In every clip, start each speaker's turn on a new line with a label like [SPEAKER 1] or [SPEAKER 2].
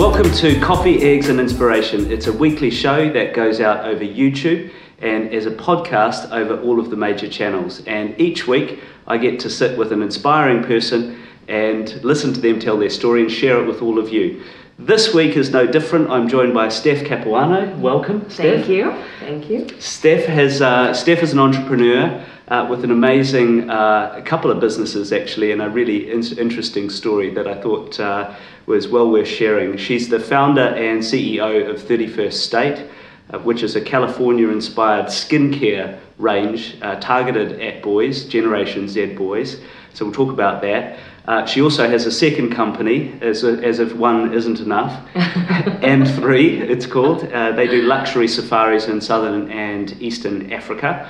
[SPEAKER 1] Welcome to Coffee, Eggs and Inspiration. It's a weekly show that goes out over YouTube and as a podcast over all of the major channels. And each week I get to sit with an inspiring person and listen to them tell their story and share it with all of you. This week is no different. I'm joined by Steph Capuano. Welcome,
[SPEAKER 2] Thank you. Thank you.
[SPEAKER 1] Steph has uh, Steph is an entrepreneur uh, with an amazing uh, couple of businesses actually, and a really in- interesting story that I thought uh, was well worth sharing. She's the founder and CEO of 31st State, uh, which is a California-inspired skincare range uh, targeted at boys, Generation Z boys. So we'll talk about that. Uh, she also has a second company, as, as if one isn't enough, and three, it's called. Uh, they do luxury safaris in southern and eastern Africa.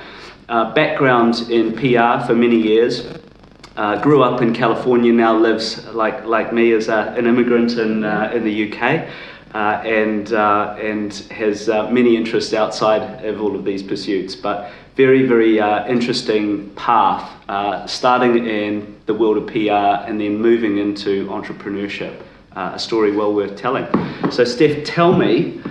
[SPEAKER 1] Uh, background in PR for many years. Uh, grew up in California, now lives like, like me as a, an immigrant in, uh, in the UK. Uh, and uh, and has uh, many interests outside of all of these pursuits, but very very uh, interesting path, uh, starting in the world of PR and then moving into entrepreneurship. A story well worth telling. So, Steph, tell me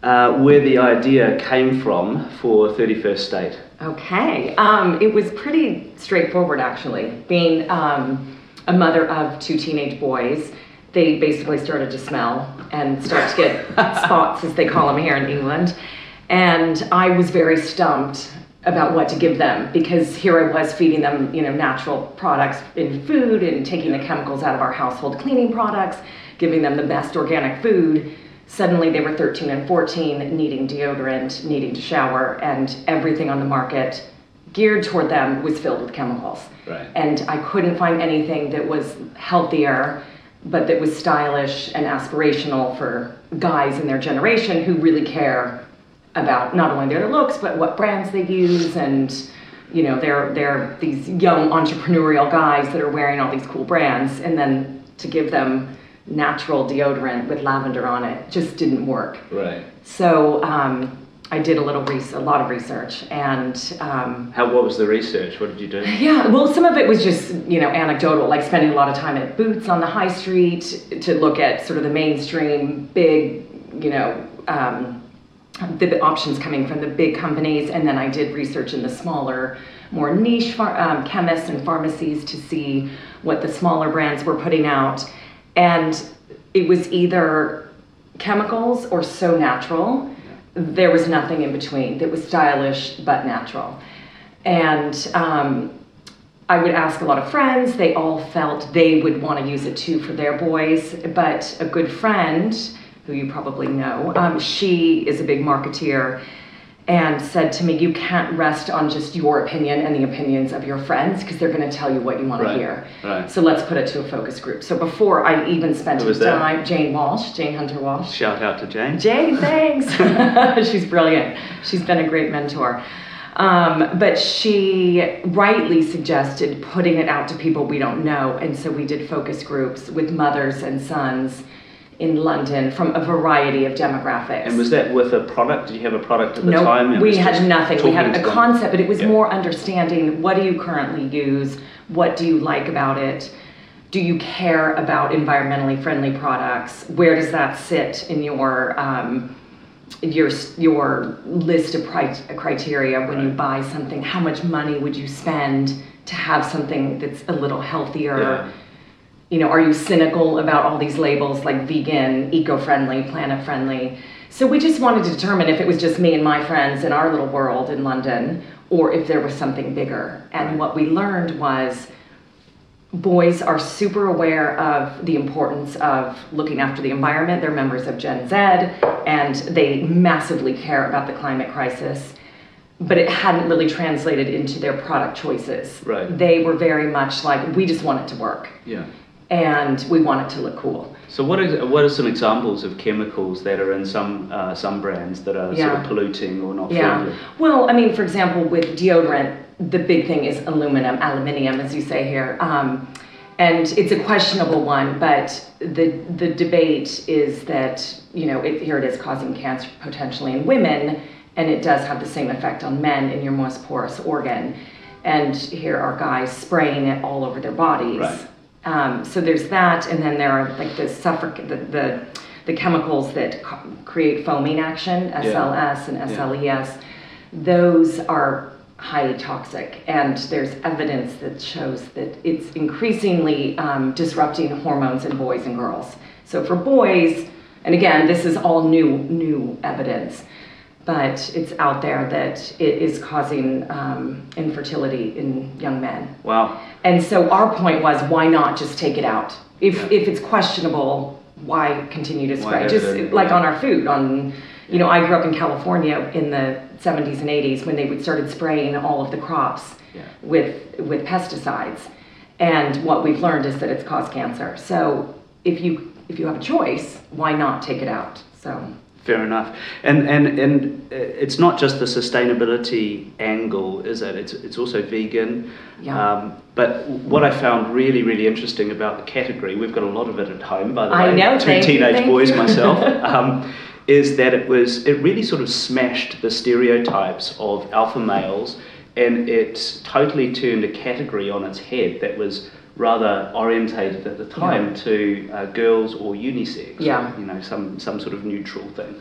[SPEAKER 1] where the idea came from for 31st State.
[SPEAKER 2] Okay. Um, it was pretty straightforward, actually. Being um, a mother of two teenage boys, they basically started to smell and start to get spots, as they call them here in England. And I was very stumped about what to give them because here I was feeding them, you know, natural products in food and taking the chemicals out of our household cleaning products, giving them the best organic food. Suddenly they were 13 and 14, needing deodorant, needing to shower, and everything on the market geared toward them was filled with chemicals.
[SPEAKER 1] Right.
[SPEAKER 2] And I couldn't find anything that was healthier, but that was stylish and aspirational for guys in their generation who really care about not only their looks but what brands they use and you know they're they're these young entrepreneurial guys that are wearing all these cool brands and then to give them natural deodorant with lavender on it just didn't work
[SPEAKER 1] Right.
[SPEAKER 2] so um, I did a little res- a lot of research and um,
[SPEAKER 1] How? What was the research? What did you do?
[SPEAKER 2] yeah, well, some of it was just, you know, anecdotal, like spending a lot of time at Boots on the high street to look at sort of the mainstream, big, you know, um, the, options coming from the big companies. And then I did research in the smaller, more niche phar- um, chemists and pharmacies to see what the smaller brands were putting out. And it was either chemicals or so natural. There was nothing in between that was stylish but natural. And um, I would ask a lot of friends, they all felt they would want to use it too for their boys. But a good friend, who you probably know, um, she is a big marketeer and said to me, You can't rest on just your opinion and the opinions of your friends because they're going to tell you what you want
[SPEAKER 1] Right,
[SPEAKER 2] to hear.
[SPEAKER 1] right.
[SPEAKER 2] So let's put it to a focus group. So before I even spent
[SPEAKER 1] was that?
[SPEAKER 2] time, Jane Walsh, Jane Hunter Walsh.
[SPEAKER 1] Shout out to Jane.
[SPEAKER 2] Jane, thanks. She's brilliant. She's been a great mentor. Um, but she rightly suggested putting it out to people we don't know. And so we did focus groups with mothers and sons in London from a variety of demographics.
[SPEAKER 1] And was that with a product? Did you have a product at the
[SPEAKER 2] no,
[SPEAKER 1] time?
[SPEAKER 2] We had nothing. We had a concept, but it was
[SPEAKER 1] Yeah.
[SPEAKER 2] more understanding what do you currently use? What do you like about it? Do you care about environmentally friendly products? Where does that sit in your um, your your list of pri- criteria when you buy something? How much money would you spend to have something that's a little healthier?
[SPEAKER 1] Yeah.
[SPEAKER 2] You know, are you cynical about all these labels like vegan, eco-friendly, planet-friendly? So we just wanted to determine if it was just me and my friends in our little world in London, or if there was something bigger. And
[SPEAKER 1] Right.
[SPEAKER 2] what we learned was boys are super aware of the importance of looking after the environment. They're members of Gen Z, and they massively care about the climate crisis. But it hadn't really translated into their product choices.
[SPEAKER 1] Right.
[SPEAKER 2] They were very much like, we just want it to work
[SPEAKER 1] Yeah.
[SPEAKER 2] And we want it to look cool.
[SPEAKER 1] So what are what are some examples of chemicals that are in some uh, some brands that are sort of polluting or not
[SPEAKER 2] Yeah.
[SPEAKER 1] friendly?
[SPEAKER 2] Well, I mean, for example, with deodorant, the big thing is aluminum, aluminium, as you say here. Um, and it's a questionable one, but the the debate is that you know it, here it is causing cancer potentially in women, and it does have the same effect on men in your most porous organ. And here are guys spraying it all over their bodies.
[SPEAKER 1] Right.
[SPEAKER 2] Um, so there's that, and then there are like the the, the the chemicals that co- create foaming action, SLS and SLES, those are highly toxic, and there's evidence that shows that it's increasingly um, disrupting hormones in boys and girls. So for boys, and again, this is all new new evidence, but it's out there that it is causing um, infertility in young men.
[SPEAKER 1] Wow.
[SPEAKER 2] And so our point was, why not just take it out? If if it's questionable, why continue to
[SPEAKER 1] Why
[SPEAKER 2] spray?
[SPEAKER 1] have
[SPEAKER 2] Just
[SPEAKER 1] it
[SPEAKER 2] like
[SPEAKER 1] yeah.
[SPEAKER 2] on our food. On you know, I grew up in California in the 70s and 80s when they would started spraying all of the crops
[SPEAKER 1] Yeah.
[SPEAKER 2] with with pesticides. And what we've learned is that it's caused cancer. So if you if you have a choice, why not take it out? So
[SPEAKER 1] Fair enough. And and and uh, it's not just the sustainability angle, is it? It's it's also vegan.
[SPEAKER 2] Yeah.
[SPEAKER 1] Um, but what I found really really interesting about the category, we've got a lot of it at home, by the
[SPEAKER 2] I
[SPEAKER 1] way.
[SPEAKER 2] know,
[SPEAKER 1] Two
[SPEAKER 2] you,
[SPEAKER 1] teenage
[SPEAKER 2] thank
[SPEAKER 1] boys
[SPEAKER 2] you.
[SPEAKER 1] myself. Um, is that it was it really sort of smashed the stereotypes of alpha males, and it totally turned a category on its head that was rather orientated at the time
[SPEAKER 2] Yeah.
[SPEAKER 1] to uh, girls or unisex.
[SPEAKER 2] Yeah.
[SPEAKER 1] You know, some some sort of neutral thing,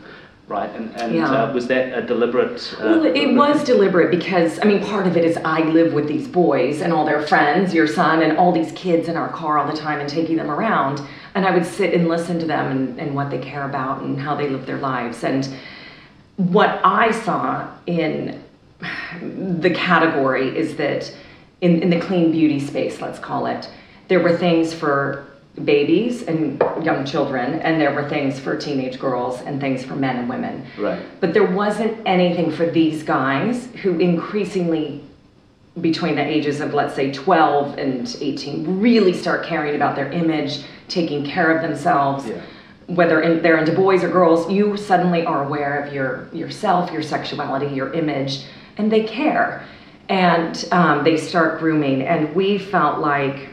[SPEAKER 1] right? And and
[SPEAKER 2] Yeah.
[SPEAKER 1] uh, was that a deliberate? Uh,
[SPEAKER 2] Well, it was deliberate because I mean, part of it is I live with these boys and all their friends, your son, and all these kids in our car all the time and taking them around. And I would sit and listen to them and, and what they care about and how they live their lives. And what I saw in the category is that in, in the clean beauty space, let's call it, there were things for babies and young children, and there were things for teenage girls and things for men and women.
[SPEAKER 1] Right.
[SPEAKER 2] But there wasn't anything for these guys who increasingly, between the ages of let's say 12 and 18, really start caring about their image, taking care of themselves.
[SPEAKER 1] Yeah.
[SPEAKER 2] Whether in, they're into boys or girls, you suddenly are aware of your yourself, your sexuality, your image, and they care, and um, they start grooming. And we felt like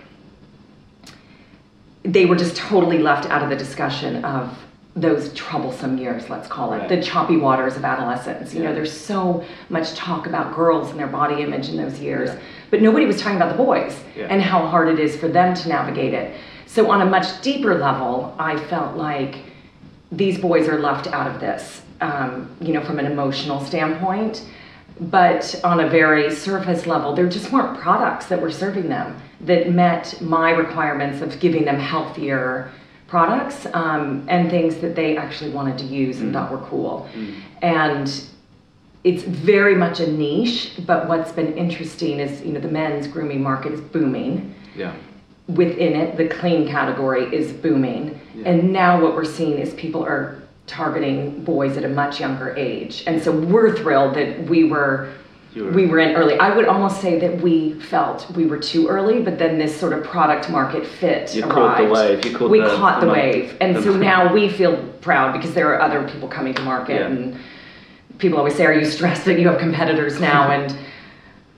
[SPEAKER 2] they were just totally left out of the discussion of those troublesome years, let's call it,
[SPEAKER 1] Right.
[SPEAKER 2] the choppy waters of adolescence. You know, there's so much talk about girls and their body image in those years,
[SPEAKER 1] Yeah.
[SPEAKER 2] but nobody was talking about the boys
[SPEAKER 1] Yeah.
[SPEAKER 2] and how hard it is for them to navigate it. So, on a much deeper level, I felt like these boys are left out of this, um, you know, from an emotional standpoint. But on a very surface level, there just weren't products that were serving them that met my requirements of giving them healthier products um, and things that they actually wanted to use and thought were cool. And it's very much a niche, but what's been interesting is, you know, the men's grooming market is booming
[SPEAKER 1] Yeah.
[SPEAKER 2] within it, the clean category is booming.
[SPEAKER 1] Yeah.
[SPEAKER 2] And now what we're seeing is people are targeting boys at a much younger age. And so we're thrilled that we were we were in early. I would almost say that we felt we were too early, but then this sort of product market fit
[SPEAKER 1] You
[SPEAKER 2] arrived.
[SPEAKER 1] caught the wave, you caught
[SPEAKER 2] we
[SPEAKER 1] the-
[SPEAKER 2] caught the,
[SPEAKER 1] the
[SPEAKER 2] wave. And
[SPEAKER 1] the
[SPEAKER 2] so now we feel proud because there are other people coming to market
[SPEAKER 1] Yeah.
[SPEAKER 2] and people always say, Are you stressed that you have competitors now? and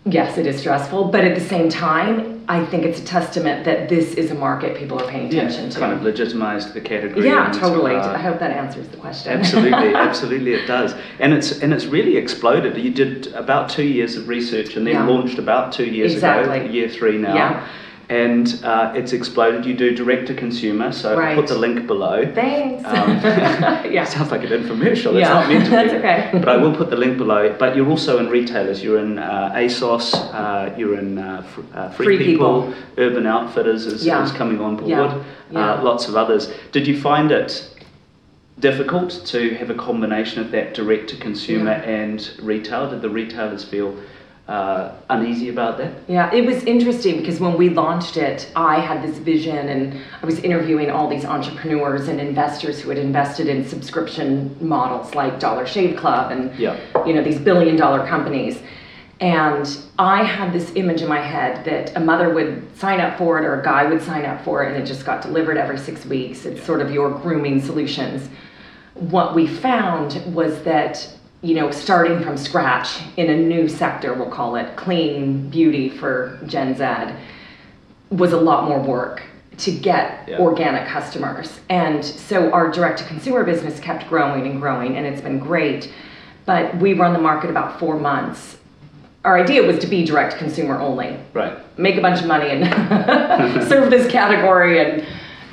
[SPEAKER 2] yes, it is stressful, but at the same time, I think it's a testament that this is a market people are paying
[SPEAKER 1] Yeah,
[SPEAKER 2] attention to.
[SPEAKER 1] kind of legitimized the category.
[SPEAKER 2] yeah,
[SPEAKER 1] and,
[SPEAKER 2] totally.
[SPEAKER 1] uh,
[SPEAKER 2] I hope that answers the question.
[SPEAKER 1] absolutely, absolutely, it does, and it's and it's really exploded. You did about two years of research, and then
[SPEAKER 2] Yeah.
[SPEAKER 1] launched about two years
[SPEAKER 2] Exactly.
[SPEAKER 1] ago, year three now,
[SPEAKER 2] Yeah.
[SPEAKER 1] And uh, it's exploded. You do direct to consumer, so I'll put the link below.
[SPEAKER 2] Thanks.
[SPEAKER 1] Um,
[SPEAKER 2] yeah.
[SPEAKER 1] Sounds like an infomercial. It's
[SPEAKER 2] Yeah,
[SPEAKER 1] not meant to be.
[SPEAKER 2] that's okay.
[SPEAKER 1] But I will put the link below. But you're also in retailers. You're in uh, ASOS. Uh, you're in uh, uh, Free,
[SPEAKER 2] Free
[SPEAKER 1] People.
[SPEAKER 2] People.
[SPEAKER 1] Urban Outfitters is,
[SPEAKER 2] Yeah.
[SPEAKER 1] is coming on board.
[SPEAKER 2] Yeah, yeah.
[SPEAKER 1] Uh, lots of others. Did you find it difficult to have a combination of that direct to consumer
[SPEAKER 2] Yeah.
[SPEAKER 1] and retail? Did the retailers feel uh, uneasy about that?
[SPEAKER 2] Yeah, it was interesting because when we launched it, I had this vision and I was interviewing all these entrepreneurs and investors who had invested in subscription models like Dollar Shave Club and
[SPEAKER 1] Yeah.
[SPEAKER 2] you know these billion dollar companies. And I had this image in my head that a mother would sign up for it or a guy would sign up for it and it just got delivered every 6 weeks. It's sort of your grooming solutions. What we found was that you know, starting from scratch in a new sector, we'll call it clean beauty for Gen Z, was a lot more work to get
[SPEAKER 1] Yeah.
[SPEAKER 2] organic customers. And so our direct to consumer business kept growing and growing, and it's been great. But we run the market about four months. Our idea was to be direct consumer only,
[SPEAKER 1] Right.
[SPEAKER 2] make a bunch of money and serve this category and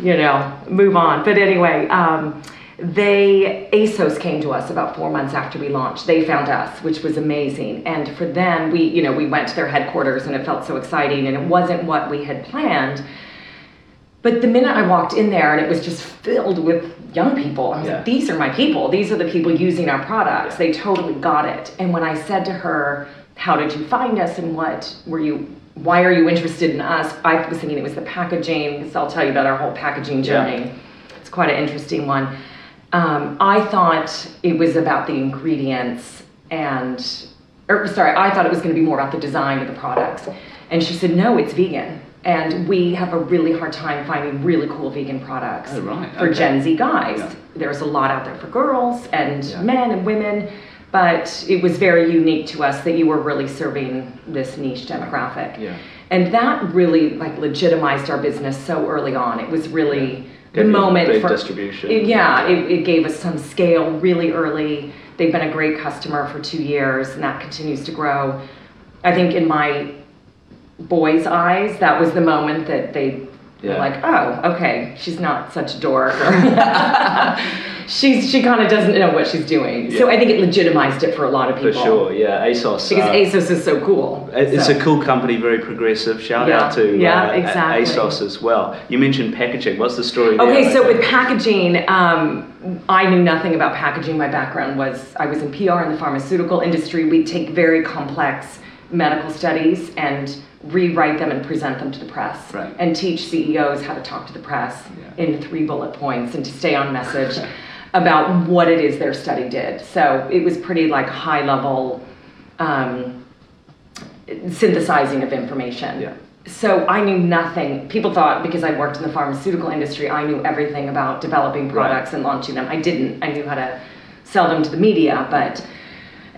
[SPEAKER 2] you know move on but anyway um, they ASOS came to us about four months after we launched. They found us, which was amazing. And for them, we you know we went to their headquarters and it felt so exciting. And it wasn't what we had planned. But the minute I walked in there and it was just filled with young people, I was
[SPEAKER 1] Yeah.
[SPEAKER 2] like, these are my people. These are the people using our products. They totally got it. And when I said to her, how did you find us and what were you why are you interested in us? I was thinking it was the packaging, because I'll tell you about our whole packaging
[SPEAKER 1] Yeah.
[SPEAKER 2] journey. It's quite an interesting one. Um, I thought it was about the ingredients and, or sorry, I thought it was going to be more about the design of the products. And she said, no, it's vegan. And we have a really hard time finding really cool vegan products
[SPEAKER 1] Oh, right.
[SPEAKER 2] for
[SPEAKER 1] Okay.
[SPEAKER 2] Gen Z guys.
[SPEAKER 1] Yeah.
[SPEAKER 2] There's a lot out there for girls and
[SPEAKER 1] Yeah.
[SPEAKER 2] men and women, but it was very unique to us that you were really serving this niche demographic.
[SPEAKER 1] Yeah.
[SPEAKER 2] And that really like legitimized our business so early on. It was really the moment
[SPEAKER 1] big
[SPEAKER 2] for
[SPEAKER 1] distribution.
[SPEAKER 2] it- yeah, it, it gave us some scale really early. They've been a great customer for two years, and that continues to grow. I think in my boys' eyes, that was the moment that they
[SPEAKER 1] Yeah.
[SPEAKER 2] like, "Oh, okay, she's not such a dork." she's she kind of doesn't know what she's doing. So I think it legitimized it for a lot of people.
[SPEAKER 1] For sure, yeah. ASOS.
[SPEAKER 2] Because
[SPEAKER 1] uh,
[SPEAKER 2] ASOS is so cool.
[SPEAKER 1] It's
[SPEAKER 2] So-
[SPEAKER 1] a cool company, very progressive. Shout
[SPEAKER 2] Yeah,
[SPEAKER 1] out to
[SPEAKER 2] yeah,
[SPEAKER 1] uh,
[SPEAKER 2] exactly.
[SPEAKER 1] ASOS as well. You mentioned packaging. What's the story there?
[SPEAKER 2] Okay, so with packaging, um, I knew nothing about packaging. My background was I was in PR in the pharmaceutical industry. We take very complex medical studies and rewrite them and present them to the press
[SPEAKER 1] Right.
[SPEAKER 2] and teach CEOs how to talk to the press
[SPEAKER 1] Yeah.
[SPEAKER 2] in three bullet points and to stay on message about what it is their study did. So it was pretty like high level um, synthesizing of information.
[SPEAKER 1] Yeah.
[SPEAKER 2] So I knew nothing. People thought because I worked in the pharmaceutical industry, I knew everything about developing
[SPEAKER 1] Right.
[SPEAKER 2] products and launching them. I didn't. I knew how to sell them to the media, but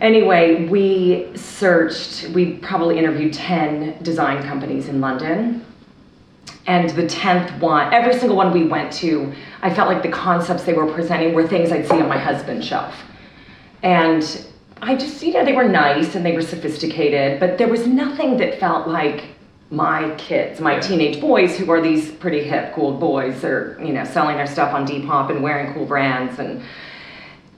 [SPEAKER 2] anyway, we searched. We probably interviewed ten design companies in London. And the tenth one, every single one we went to, I felt like the concepts they were presenting were things I'd see on my husband's shelf. And I just, you know, they were nice and they were sophisticated, but there was nothing that felt like my kids, my teenage boys, who are these pretty hip, cool boys. They're, you know, selling their stuff on Depop and wearing cool brands, and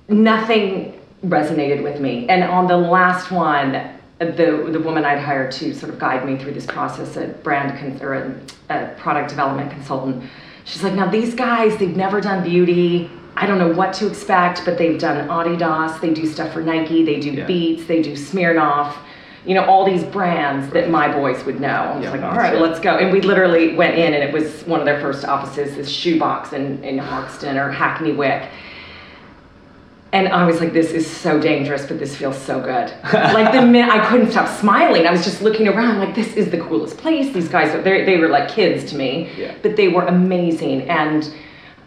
[SPEAKER 2] nothing resonated with me. And on the last one, the the woman I'd hired to sort of guide me through this process, a brand con- or a, a product development consultant, she's like, now these guys, they've never done beauty. I don't know what to expect, but they've done Adidas, they do stuff for Nike, they do
[SPEAKER 1] Yeah.
[SPEAKER 2] Beats, they do Smirnoff, you know, all these brands that my boys would know. I was
[SPEAKER 1] Yeah,
[SPEAKER 2] like, all right,
[SPEAKER 1] it.
[SPEAKER 2] let's go. And we literally went in, and it was one of their first offices, this shoebox in, in Hoxton or Hackney Wick. And I was like, this is so dangerous, but this feels so good. like the minute I couldn't stop smiling, I was just looking around like, this is the coolest place. These guys, they were like kids to me,
[SPEAKER 1] Yeah.
[SPEAKER 2] but they were amazing. And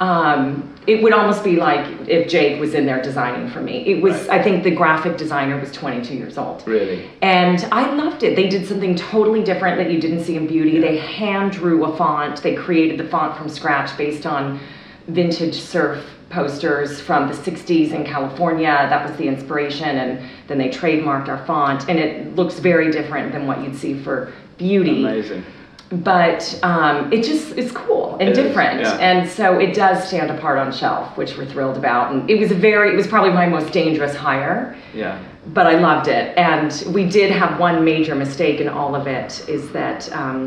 [SPEAKER 2] um, it would almost be like if Jake was in there designing for me. It was,
[SPEAKER 1] Right.
[SPEAKER 2] I think the graphic designer was 22 years old.
[SPEAKER 1] Really?
[SPEAKER 2] And I loved it. They did something totally different that you didn't see in beauty. They hand drew a font. They created the font from scratch based on vintage surf posters from the 60s in California. That was the inspiration. And then they trademarked our font. And it looks very different than what you'd see for beauty
[SPEAKER 1] Amazing.
[SPEAKER 2] but um, it just it's cool and
[SPEAKER 1] It is,
[SPEAKER 2] different
[SPEAKER 1] yeah.
[SPEAKER 2] and so it does stand apart on shelf which we're thrilled about and it was a very it was probably my most dangerous hire
[SPEAKER 1] Yeah.
[SPEAKER 2] but i loved it and we did have one major mistake in all of it is that um,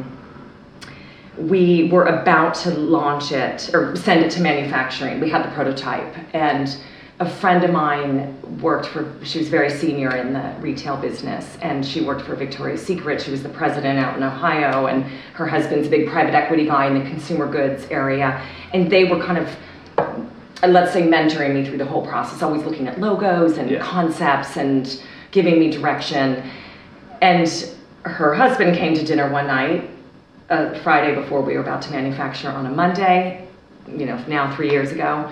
[SPEAKER 2] we were about to launch it or send it to manufacturing. We had the prototype and a friend of mine worked for she was very senior in the retail business and she worked for victoria's secret. She was the president out in ohio and her husband's a big private equity guy in the consumer goods area and they were kind of uh, let's say mentoring me through the whole process always looking at logos and
[SPEAKER 1] Yeah.
[SPEAKER 2] concepts and giving me direction. And her husband came to dinner one night uh, friday before we were about to manufacture on a monday you know now three years ago.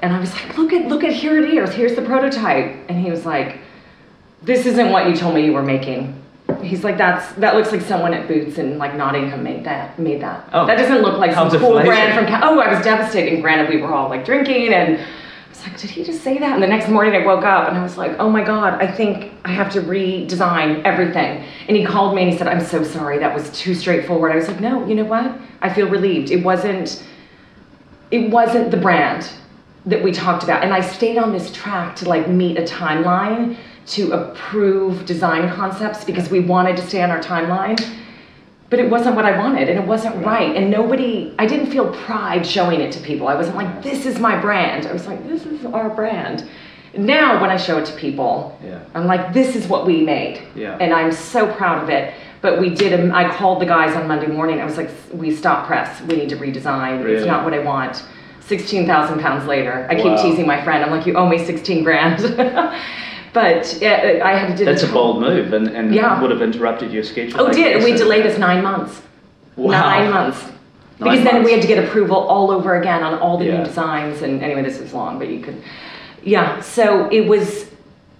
[SPEAKER 2] And i was like look at look at here it is. Here's the prototype. And he was like this isn't what you told me you were making. He's like that's that looks like someone at boots in like nottingham made that made that.
[SPEAKER 1] Oh.
[SPEAKER 2] that doesn't look like some cool brand from oh i was devastated and granted we were all like drinking and I was like, did he just say that? And the next morning I woke up and I was like, oh my God, I think I have to redesign everything. And he called me and he said, I'm so sorry, that was too straightforward. I was like, no, you know what? I feel relieved. It wasn't, it wasn't the brand. that we talked about. And I stayed on this track to like meet a timeline to approve design concepts because we wanted to stay on our timeline. But it wasn't what I wanted and it wasn't right. And nobody, I didn't feel pride showing it to people. I wasn't like, this is my brand. I was like, this is our brand. Now, when I show it to people,
[SPEAKER 1] Yeah.
[SPEAKER 2] I'm like, this is what we made.
[SPEAKER 1] Yeah.
[SPEAKER 2] And I'm so proud of it. But we did, a- I called the guys on Monday morning. I was like, we stop press. We need to redesign. It's not what I want. 16,000 pounds later. I keep teasing my friend. I'm like, you owe me 16 grand. but yeah, I had to do
[SPEAKER 1] That's a bold move and, and
[SPEAKER 2] Yeah.
[SPEAKER 1] would have interrupted your schedule.
[SPEAKER 2] Oh,
[SPEAKER 1] I
[SPEAKER 2] did
[SPEAKER 1] guess,
[SPEAKER 2] we delayed us nine months?
[SPEAKER 1] Wow.
[SPEAKER 2] Nine months.
[SPEAKER 1] Nine
[SPEAKER 2] because then we had to get approval all over again on all the
[SPEAKER 1] Yeah.
[SPEAKER 2] new designs. And anyway, this is long, but you could. Yeah, so it was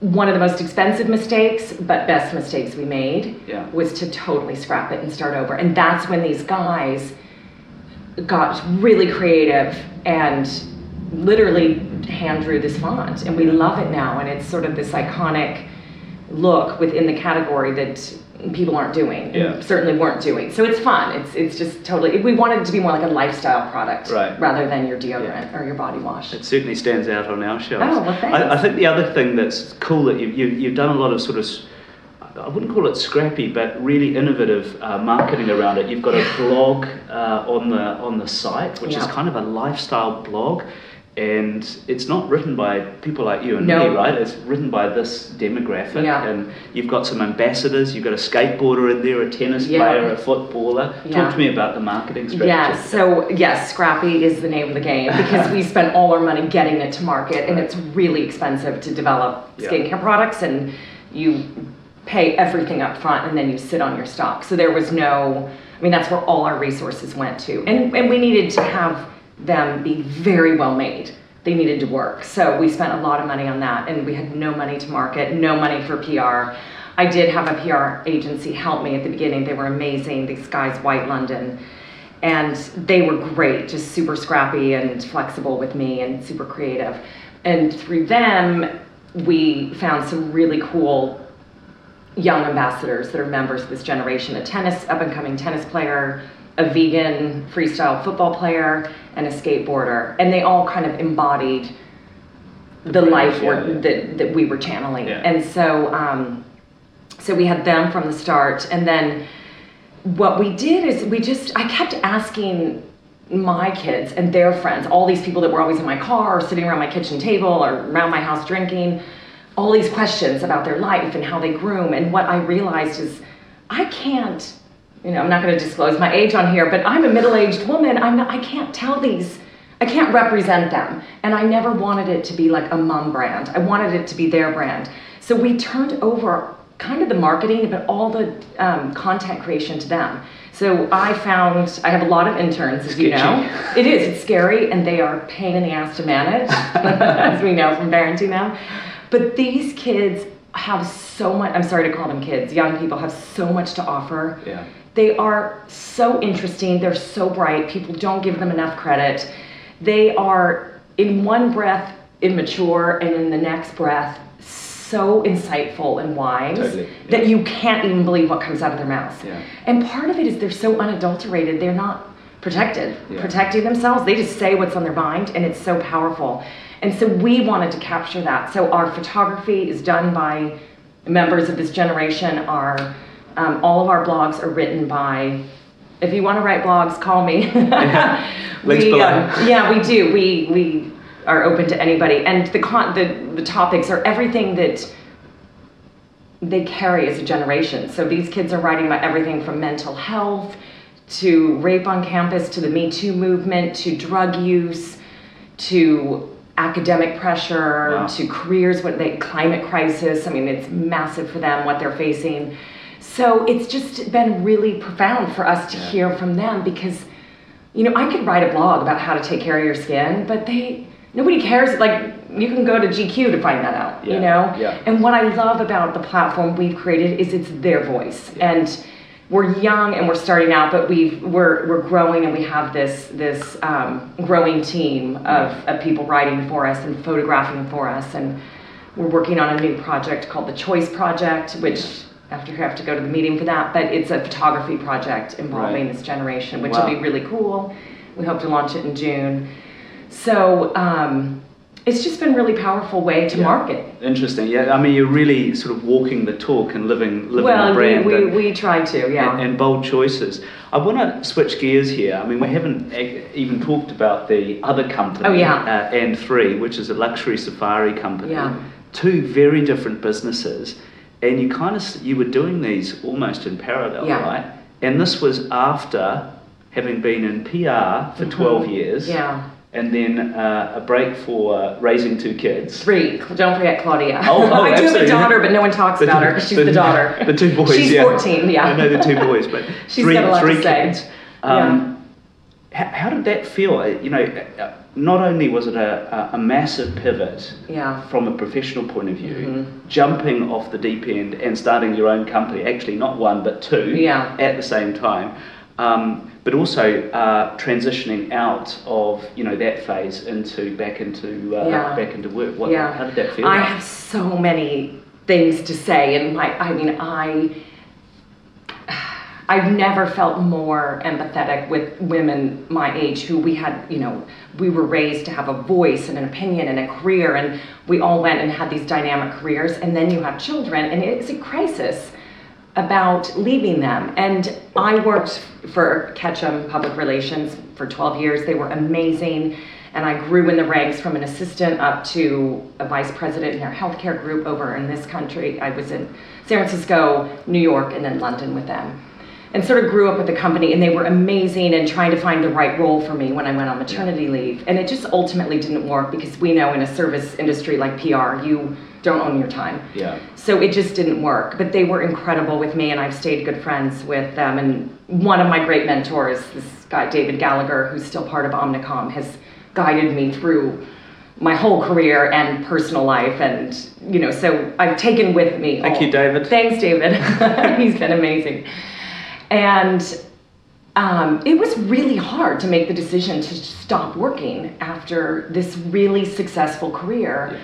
[SPEAKER 2] one of the most expensive mistakes, but best mistakes we made
[SPEAKER 1] Yeah.
[SPEAKER 2] was to totally scrap it and start over. And that's when these guys got really creative and literally hand drew this font. And we love it now. And it's sort of this iconic look within the category that people aren't doing.
[SPEAKER 1] Yeah.
[SPEAKER 2] Certainly weren't doing. So it's fun. It's it's just totally we wanted it to be more like a lifestyle product
[SPEAKER 1] Right.
[SPEAKER 2] rather than your deodorant or your body wash.
[SPEAKER 1] It certainly stands out on our shelves.
[SPEAKER 2] Oh, well, thanks.
[SPEAKER 1] I, I think the other thing that's cool that you, you, you've done a lot of sort of, I wouldn't call it scrappy, but really innovative uh, marketing around it. You've got a blog uh, on the on the site, which is kind of a lifestyle blog, and it's not written by people like you and
[SPEAKER 2] No.
[SPEAKER 1] me, right? It's written by this demographic,
[SPEAKER 2] Yeah.
[SPEAKER 1] and you've got some ambassadors. You've got a skateboarder in there, a tennis
[SPEAKER 2] Yeah.
[SPEAKER 1] player, a footballer.
[SPEAKER 2] Yeah.
[SPEAKER 1] Talk to me about the marketing strategy.
[SPEAKER 2] Yeah, so yes, Scrappy is the name of the game because we spent all our money getting it to market and it's really expensive to develop skincare products and you pay everything up front and then you sit on your stock. So there was no, I mean, that's where all our resources went to. And, and we needed to have them be very well made. They needed to work. So we spent a lot of money on that and we had no money to market, no money for PR. I did have a PR agency help me at the beginning. They were amazing. These guys, White London and they were great just super scrappy and flexible with me and super creative and through them we found some really cool young ambassadors that are members of this generation a tennis up and coming tennis player a vegan freestyle football player and a skateboarder and they all kind of embodied the,
[SPEAKER 1] brand,
[SPEAKER 2] life
[SPEAKER 1] yeah,
[SPEAKER 2] we're-
[SPEAKER 1] yeah.
[SPEAKER 2] That, that we were channeling
[SPEAKER 1] Yeah.
[SPEAKER 2] and so um, so we had them from the start and then what we did is we just i kept asking my kids and their friends all these people that were always in my car or sitting around my kitchen table or around my house drinking all these questions about their life and how they groom and what i realized is i can't you know i'm not going to disclose my age on here but i'm a middle-aged woman i'm not i can't tell these i can't represent them and i never wanted it to be like a mom brand i wanted it to be their brand so we turned over kind of the marketing, but all the um, content creation to them. So I found I have a lot of interns, as you know. It is. It's scary, and they are a pain in the ass to manage, as we know from parenting now. But these kids have so much. I'm sorry to call them kids. Young people have so much to offer.
[SPEAKER 1] Yeah.
[SPEAKER 2] They are so interesting. They're so bright. People don't give them enough credit. They are, in one breath, immature, and in the next breath, so insightful and wise
[SPEAKER 1] Totally,
[SPEAKER 2] that
[SPEAKER 1] yeah.
[SPEAKER 2] you can't even believe what comes out of their mouths.
[SPEAKER 1] Yeah.
[SPEAKER 2] And part of it is they're so unadulterated. They're not protected,
[SPEAKER 1] Yeah.
[SPEAKER 2] protecting themselves. They just say what's on their mind, and it's so powerful. And so we wanted to capture that. So our photography is done by members of this generation. Our um, all of our blogs are written by. If you want to write blogs, call me.
[SPEAKER 1] Links
[SPEAKER 2] we,
[SPEAKER 1] below.
[SPEAKER 2] um, yeah, we do. We we are open to anybody, and the con the the topics are everything that they carry as a generation. So these kids are writing about everything from mental health to rape on campus to the Me Too movement to drug use to academic pressure
[SPEAKER 1] Wow.
[SPEAKER 2] to careers what they climate crisis. I mean it's massive for them what they're facing. So it's just been really profound for us to
[SPEAKER 1] Yeah.
[SPEAKER 2] hear from them because you know, I could write a blog about how to take care of your skin, but they nobody cares. Like you can go to GQ to find that out.
[SPEAKER 1] Yeah,
[SPEAKER 2] You know.
[SPEAKER 1] yeah.
[SPEAKER 2] And what I love about the platform we've created is it's their voice, and we're young and we're starting out, but we've we're we're growing and we have this this um, growing team of, of people writing for us and photographing for us, and we're working on a new project called the Choice Project, which. After have to go to the meeting for that, but it's a photography project involving
[SPEAKER 1] Right.
[SPEAKER 2] this generation, which will be really cool. We hope to launch it in June. So, um, it's just been a really powerful way to
[SPEAKER 1] Yeah.
[SPEAKER 2] market.
[SPEAKER 1] Interesting. Yeah, I mean, you're really sort of walking the talk and living living
[SPEAKER 2] well,
[SPEAKER 1] the brand.
[SPEAKER 2] we, we,
[SPEAKER 1] and-
[SPEAKER 2] we try to, yeah.
[SPEAKER 1] and, and bold choices. I want to switch gears here. I mean, we haven't even talked about the other company,
[SPEAKER 2] Oh, yeah.
[SPEAKER 1] uh, and three, which is a luxury safari company.
[SPEAKER 2] Yeah.
[SPEAKER 1] Two very different businesses, and you kind of you were doing these almost in parallel,
[SPEAKER 2] Yeah.
[SPEAKER 1] right? And this was after having been in PR for 12 years,
[SPEAKER 2] Mm-hmm. yeah.
[SPEAKER 1] and then uh, a break for uh, raising two kids.
[SPEAKER 2] Three. Don't forget Claudia.
[SPEAKER 1] Oh, oh,
[SPEAKER 2] I do have a daughter, but no one talks
[SPEAKER 1] The
[SPEAKER 2] about her because she's the, daughter.
[SPEAKER 1] The two boys.
[SPEAKER 2] She's
[SPEAKER 1] yeah.
[SPEAKER 2] 14, yeah.
[SPEAKER 1] I know the two boys, but
[SPEAKER 2] She's
[SPEAKER 1] three,
[SPEAKER 2] got a lot
[SPEAKER 1] three
[SPEAKER 2] to say.
[SPEAKER 1] kids. Um, how, how did that feel? Uh, You know, uh, not only was it a, a, a massive pivot
[SPEAKER 2] Yeah.
[SPEAKER 1] from a professional point of view,
[SPEAKER 2] Mhm.
[SPEAKER 1] jumping off the deep end and starting your own company, actually not one but two
[SPEAKER 2] Yeah.
[SPEAKER 1] at the same time, um, but also uh, transitioning out of you know that phase into back into uh,
[SPEAKER 2] Yeah.
[SPEAKER 1] back into work. What,
[SPEAKER 2] yeah.
[SPEAKER 1] How did that feel?
[SPEAKER 2] I have so many things to say, and my, I mean, I, I've never felt more empathetic with women my age who we had, you know, we were raised to have a voice and an opinion and a career, and we all went and had these dynamic careers, and then you have children, and it's a crisis about leaving them. And I worked for Ketchum Public Relations for 12 years. They were amazing. And I grew in the ranks from an assistant up to a vice president in their healthcare group over in this country. I was in San Francisco, New York, and then London with them. And sort of grew up with the company, and they were amazing and trying to find the right role for me when I went on maternity leave. And it just ultimately didn't work because we know in a service industry like PR, you don't own your time.
[SPEAKER 1] yeah.
[SPEAKER 2] So it just didn't work. But they were incredible with me, and I've stayed good friends with them. And one of my great mentors, this guy, David Gallagher, who's still part of Omnicom, has guided me through my whole career and personal life. And, you know, so I've taken with me.
[SPEAKER 1] Thank
[SPEAKER 2] all-
[SPEAKER 1] you, David.
[SPEAKER 2] Thanks, David. He's been amazing. And um, it was really hard to make the decision to stop working after this really successful career.
[SPEAKER 1] Yeah.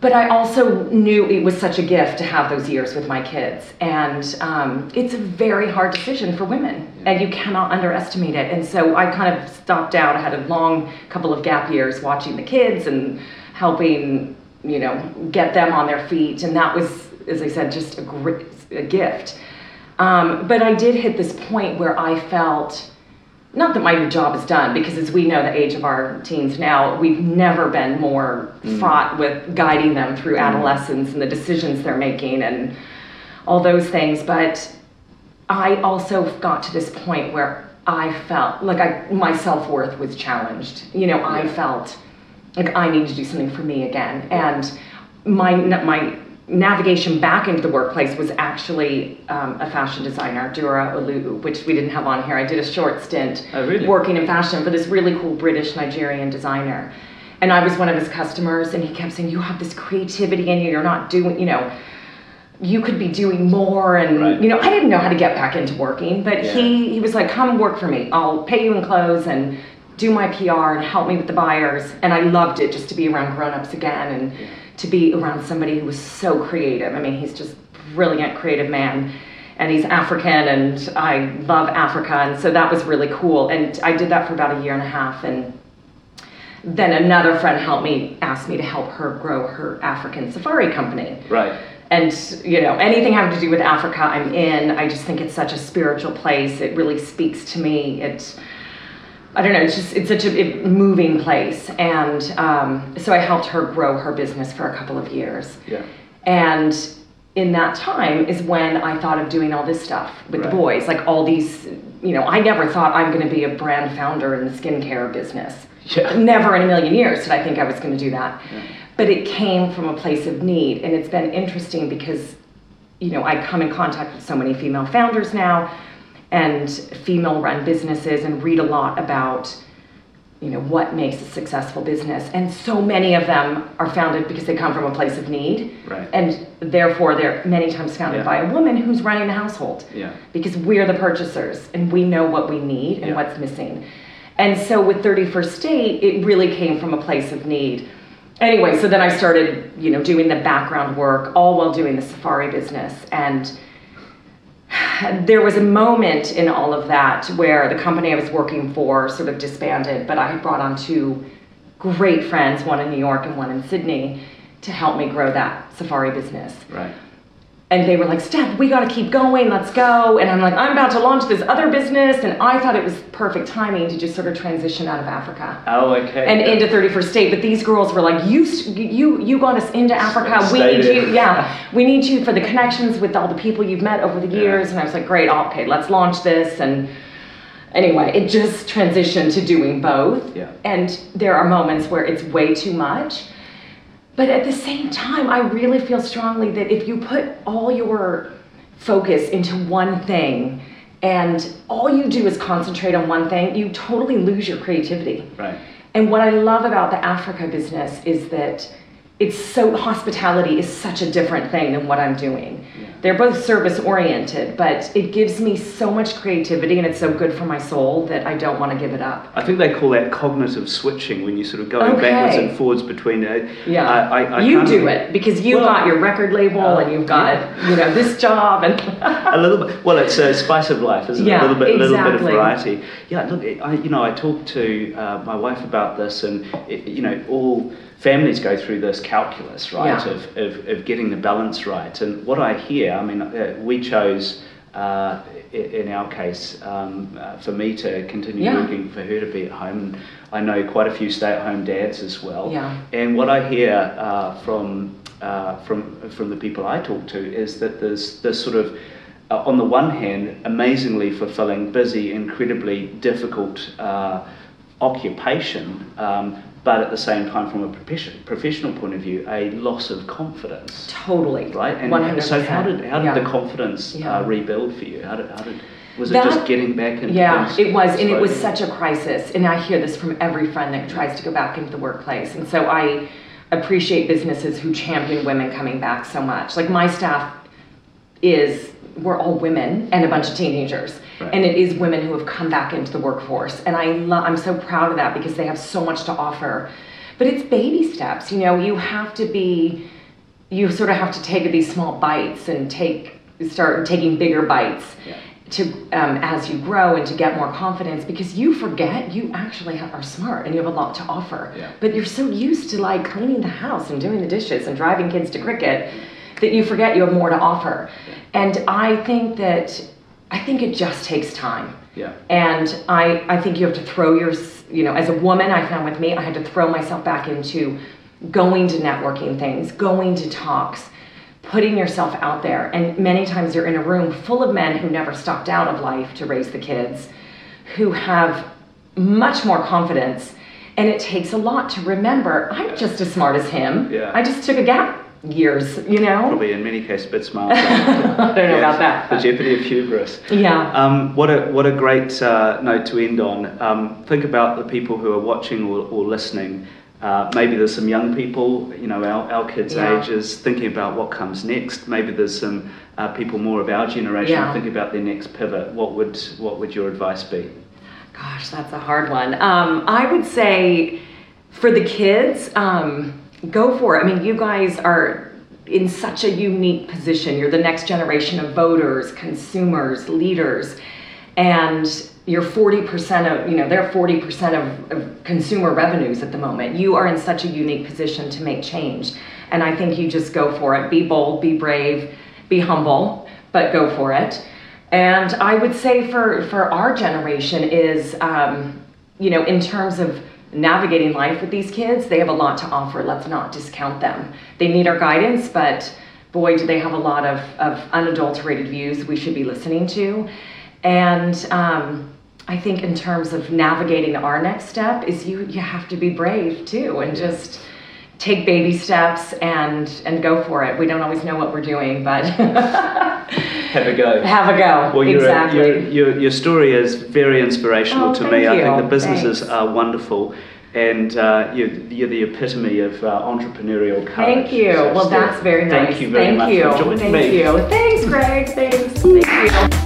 [SPEAKER 2] But I also knew it was such a gift to have those years with my kids. And um, it's a very hard decision for women, and you cannot underestimate it. And so I kind of stopped out. I had a long couple of gap years watching the kids and helping, you know, get them on their feet. And that was, as I said, just a great a gift. Um, but I did hit this point where I felt not that my job is done because as we know the age of our teens now we've never been more fraught with guiding them through adolescence and the decisions they're making and all those things. But i also got to this point where i felt like I, my self-worth was challenged. You know i felt like i need to do something for me again. And my my navigation back into the workplace was actually um, a fashion designer, Duro Olowu, which we didn't have on here. I did a short stint
[SPEAKER 1] Oh, really?
[SPEAKER 2] working in fashion for this really cool British Nigerian designer. And I was one of his customers, and he kept saying, You have this creativity in you, you're not doing, you know, you could be doing more. And,
[SPEAKER 1] Right.
[SPEAKER 2] you know, I didn't know how to get back into working, but
[SPEAKER 1] Yeah.
[SPEAKER 2] he, he was like, Come work for me. I'll pay you in clothes and do my PR and help me with the buyers. And I loved it just to be around grown ups again and to be around somebody who was so creative. I mean, he's just brilliant creative man. And he's African, and I love Africa, and so that was really cool. And I did that for about a year and a half, and then another friend helped me, asked me to help her grow her African safari company.
[SPEAKER 1] Right.
[SPEAKER 2] And you know, anything having to do with Africa, I'm in. I just think it's such a spiritual place. It really speaks to me. It's, I don't know, it's just it's such a moving place. And um, so I helped her grow her business for a couple of years.
[SPEAKER 1] Yeah.
[SPEAKER 2] And in that time is when I thought of doing all this stuff with
[SPEAKER 1] Right.
[SPEAKER 2] the boys, like all these. You know, I never thought I'm going to be a brand founder in the skincare business.
[SPEAKER 1] Yeah.
[SPEAKER 2] Never in a million years did I think I was going to do that.
[SPEAKER 1] Yeah.
[SPEAKER 2] But it came from a place of need, and it's been interesting because, you know, I come in contact with so many female founders now, and female-run businesses, and read a lot about, you know, what makes a successful business. And so many of them are founded because they come from a place of need,
[SPEAKER 1] Right.
[SPEAKER 2] and therefore they're many times founded
[SPEAKER 1] Yeah.
[SPEAKER 2] by a woman who's running the household
[SPEAKER 1] Yeah.
[SPEAKER 2] because we're the purchasers and we know what we need and
[SPEAKER 1] Yeah.
[SPEAKER 2] what's missing. And so with 31st State, it really came from a place of need. Anyway, so then I started, you know, doing the background work all while doing the safari business and there was a moment in all of that where the company I was working for sort of disbanded, but I had brought on two great friends, one in New York and one in Sydney, to help me grow that safari business.
[SPEAKER 1] Right.
[SPEAKER 2] And they were like, Steph, we got to keep going, let's go. And I'm like, I'm about to launch this other business. And I thought it was perfect timing to just sort of transition out of Africa.
[SPEAKER 1] Oh, okay.
[SPEAKER 2] and into 31st state. But these girls were like you you you got us into africa. We need you yeah. We need you for the connections with all the people you've met over the years. And i was like great oh, okay let's launch this. And anyway it just transitioned to doing both.
[SPEAKER 1] Yeah.
[SPEAKER 2] and there are moments where it's way too much but at the same time i really feel strongly that if you put all your focus into one thing and all you do is concentrate on one thing you totally lose your creativity
[SPEAKER 1] Right.
[SPEAKER 2] and what I love about the Africa business is that it's so hospitality is such a different thing than what I'm doing.
[SPEAKER 1] Yeah.
[SPEAKER 2] They're both service oriented, but it gives me so much creativity and it's so good for my soul that I don't want to give it up.
[SPEAKER 1] I think they call that cognitive switching when you sort of going
[SPEAKER 2] Okay.
[SPEAKER 1] backwards and forwards between. Uh,
[SPEAKER 2] Yeah.
[SPEAKER 1] I, I, I
[SPEAKER 2] you do it because you've
[SPEAKER 1] Well,
[SPEAKER 2] got your record label
[SPEAKER 1] uh,
[SPEAKER 2] and you've got, you know, this job and
[SPEAKER 1] a little bit. Well, it's a spice of life, isn't
[SPEAKER 2] Yeah,
[SPEAKER 1] it? A little bit, a little bit of variety. Yeah. Look, I, you know, I talked to uh, my wife about this, and it, you know, all families go through this calculus, right,
[SPEAKER 2] Yeah.
[SPEAKER 1] of, of, of getting the balance right. And what I hear, I mean, uh, we chose. Uh, in our case, um, uh, for me to continue
[SPEAKER 2] Yeah.
[SPEAKER 1] working, for her to be at home, and I know quite a few stay-at-home dads as well.
[SPEAKER 2] Yeah.
[SPEAKER 1] And what I hear uh, from uh, from from the people I talk to is that there's this sort of uh, on the one hand, amazingly fulfilling, busy, incredibly difficult uh, occupation, um, but at the same time, from a profession, professional point of view, a loss of confidence.
[SPEAKER 2] totally.
[SPEAKER 1] Right, and
[SPEAKER 2] 100%.
[SPEAKER 1] so how did how did
[SPEAKER 2] Yeah.
[SPEAKER 1] the confidence
[SPEAKER 2] Yeah.
[SPEAKER 1] uh, rebuild for you? How did, how did was it just getting back into
[SPEAKER 2] Yeah, it was, and it was such a crisis. And I hear this from every friend that tries to go back into the workplace. And so I appreciate businesses who champion women coming back so much. Like my staff is, we're all women and a bunch of teenagers.
[SPEAKER 1] Right.
[SPEAKER 2] And it is women who have come back into the workforce. And I I'm so proud of that because they have so much to offer. But it's baby steps, you know, you have to be, you sort of have to take these small bites and take, start taking bigger bites
[SPEAKER 1] Yeah.
[SPEAKER 2] to um, as you grow and to get more confidence because you forget you actually are smart and you have a lot to offer
[SPEAKER 1] Yeah.
[SPEAKER 2] but you're so used to like cleaning the house and doing the dishes and driving kids to cricket that you forget you have more to offer and i think that i think it just takes time
[SPEAKER 1] Yeah.
[SPEAKER 2] and I, I think you have to throw your, you know, as a woman, I found with me, I had to throw myself back into going to networking things, going to talks, putting yourself out there. And many times you're in a room full of men who never stopped out of life to raise the kids, who have much more confidence. And it takes a lot to remember, I'm just as smart as him.
[SPEAKER 1] Yeah.
[SPEAKER 2] I just took a gap years, you know?
[SPEAKER 1] Probably in many cases a bit smarter.
[SPEAKER 2] I don't know about that.
[SPEAKER 1] The jeopardy of hubris.
[SPEAKER 2] Yeah.
[SPEAKER 1] Um, what a what a great uh, note to end on. Um, think about the people who are watching or, or listening. Uh, maybe there's some young people, you know, our, our kids'
[SPEAKER 2] Yeah.
[SPEAKER 1] ages, thinking about what comes next. Maybe there's some uh, people more of our generation
[SPEAKER 2] Yeah.
[SPEAKER 1] thinking about their next pivot. What would what would your advice be?
[SPEAKER 2] Gosh, that's a hard one. Um, I would say for the kids, um, go for it. I mean, you guys are in such a unique position. You're the next generation of voters, consumers, leaders, and you're 40% of, you know, they're 40% of, of consumer revenues at the moment. You are in such a unique position to make change. And I think you just go for it. Be bold, be brave, be humble, but go for it. And I would say for, for our generation is, um, you know, in terms of navigating life with these kids, they have a lot to offer. Let's not discount them. They need our guidance, but boy, do they have a lot of, of unadulterated views we should be listening to. And um, I think in terms of navigating our next step is you you have to be brave too and just take baby steps and and go for it. We don't always know what we're doing, but
[SPEAKER 1] Have a go.
[SPEAKER 2] have a go.
[SPEAKER 1] Well, you're
[SPEAKER 2] exactly.
[SPEAKER 1] a, you're, your your story is very inspirational
[SPEAKER 2] Oh,
[SPEAKER 1] to
[SPEAKER 2] thank
[SPEAKER 1] me. I think the businesses
[SPEAKER 2] Thanks.
[SPEAKER 1] are wonderful, and uh, you're, you're the epitome of uh, entrepreneurial courage.
[SPEAKER 2] Thank you.
[SPEAKER 1] So,
[SPEAKER 2] well, that's very nice.
[SPEAKER 1] Thank you very
[SPEAKER 2] Thank
[SPEAKER 1] much
[SPEAKER 2] you.
[SPEAKER 1] for joining
[SPEAKER 2] Thank
[SPEAKER 1] me.
[SPEAKER 2] you. Thanks, Greg. Thanks. Thank you.